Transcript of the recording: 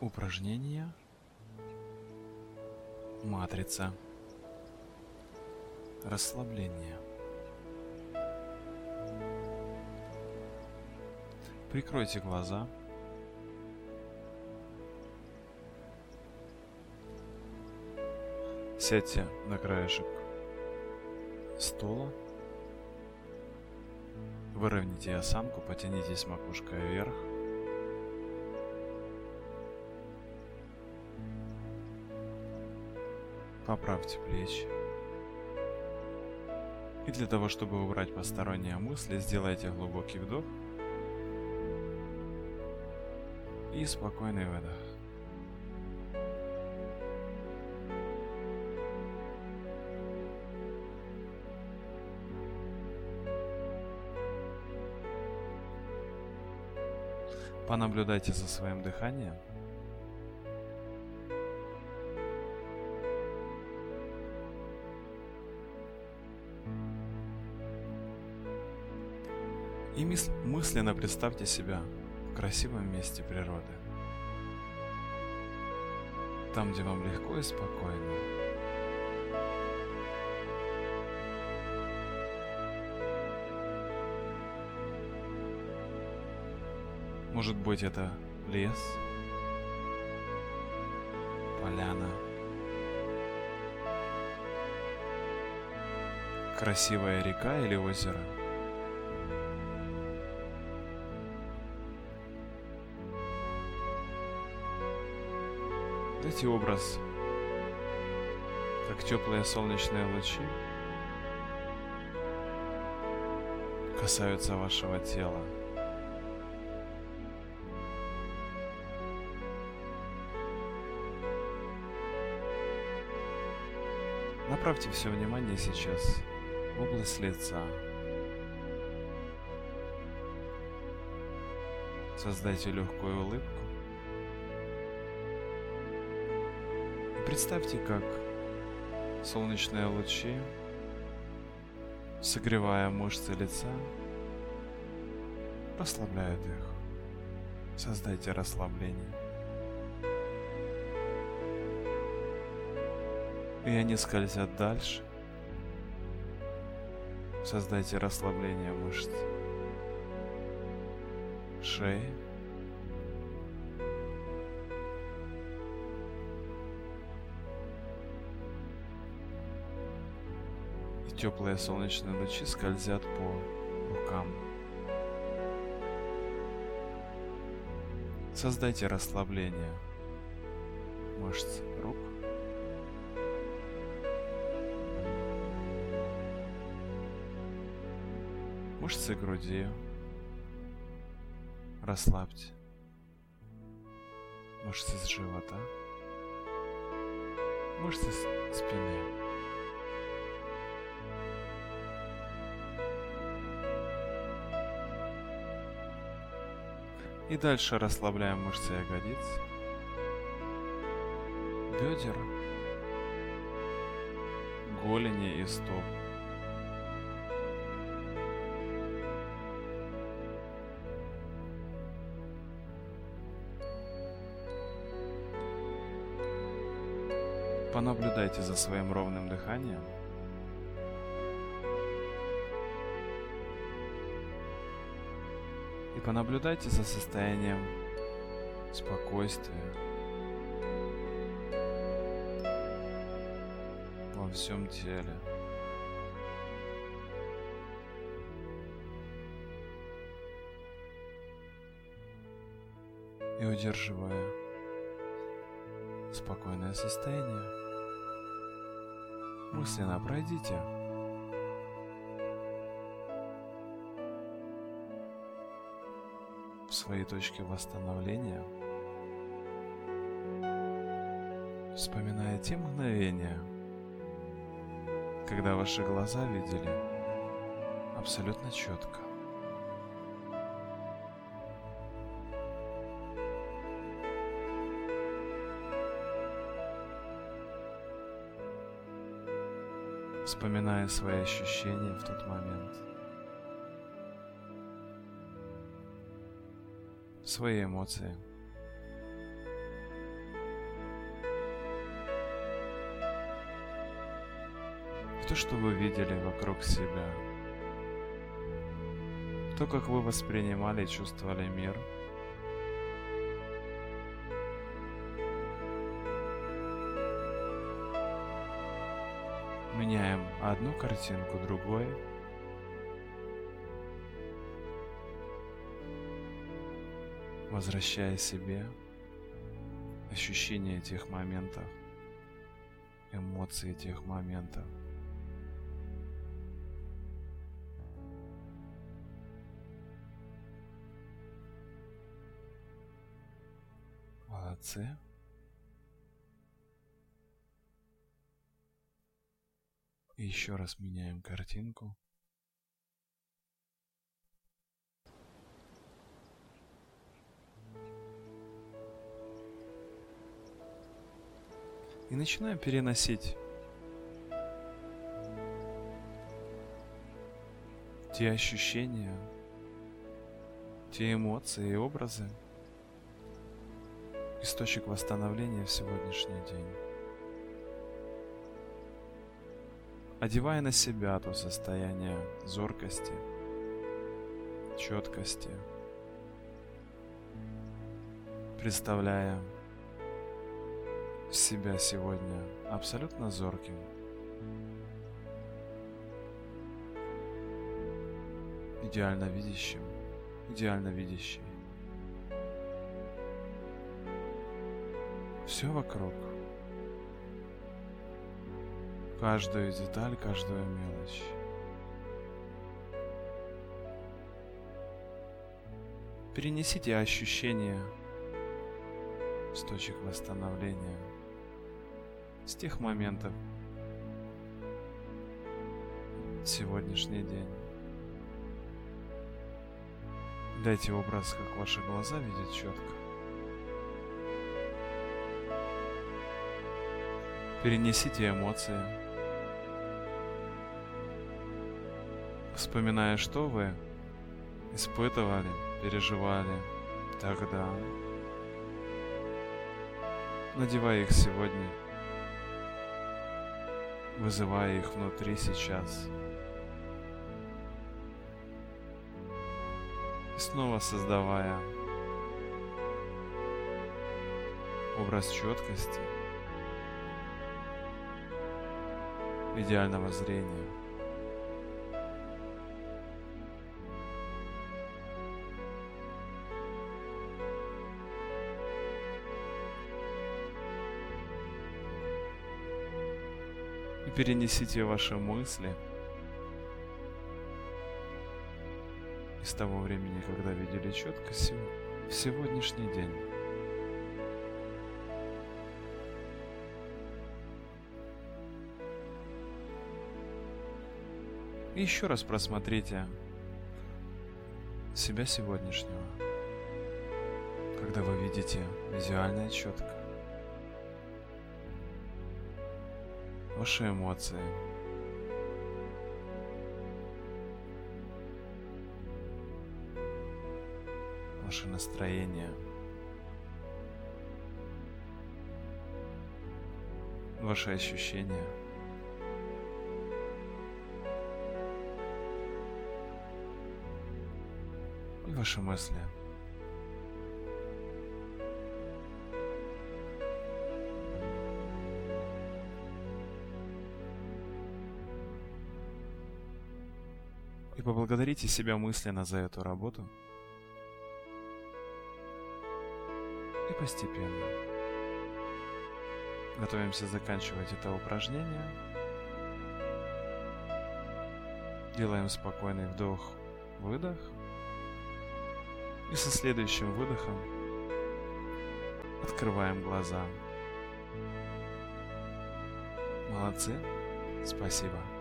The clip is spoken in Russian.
Упражнение Матрица Расслабление Прикройте глаза. Сядьте на краешек стула. Выровняйте осанку, потянитесь макушкой вверх. Поправьте плечи. И для того, чтобы убрать посторонние мысли, сделайте глубокий вдох и спокойный выдох. Понаблюдайте за своим дыханием. И мысленно представьте себя в красивом месте природы. Там, где вам легко и спокойно. Может быть это лес, поляна, красивая река или озеро – Дайте образ, как теплые солнечные лучи касаются вашего тела. Направьте все внимание сейчас в область лица. Создайте легкую улыбку. Представьте, как солнечные лучи, согревая мышцы лица, расслабляют их. Создайте расслабление. И они скользят дальше. Создайте расслабление мышц шеи, Теплые солнечные лучи скользят по рукам. Создайте расслабление мышц рук. Мышцы груди. Расслабьте. Мышцы с живота. Мышцы спины. И дальше расслабляем мышцы ягодиц, бедер, голени и стоп. Понаблюдайте за своим ровным дыханием. И понаблюдайте за состоянием спокойствия во всем теле. И удерживая спокойное состояние, мысленно пройдите своей точки восстановления, вспоминая те мгновения, когда ваши глаза видели абсолютно четко. Вспоминая свои ощущения в тот момент – свои эмоции. То, что вы видели вокруг себя. То, как вы воспринимали и чувствовали мир. Меняем одну картинку другой. Возвращая себе ощущение этих моментов, эмоции этих моментов. Молодцы. И еще раз меняем картинку. И начинаем переносить. Те ощущения, те эмоции и образы, источник восстановления в сегодняшний день. одевая на себя то состояние зоркости, четкости, представляя себя сегодня абсолютно зорким. Идеально видящим, идеально видящей. Все вокруг – каждую деталь, каждую мелочь. Перенесите ощущения с точек восстановления, с тех моментов сегодняшний день. Дайте образ, как ваши глаза видят четко. Перенесите эмоции. вспоминая, что вы испытывали, переживали тогда, надевая их сегодня, вызывая их внутри сейчас. И снова создавая образ четкости, идеального зрения – перенесите ваши мысли из того времени, когда видели четко в сегодняшний день. И еще раз просмотрите себя сегодняшнего, когда вы видите визуально четко. Ваши эмоции. Ваше настроение. Ваши ощущения. И ваши мысли. Поблагодарите себя мысленно за эту работу. И постепенно готовимся заканчивать это упражнение. Делаем спокойный вдох, выдох. И со следующим выдохом открываем глаза. Молодцы. Спасибо.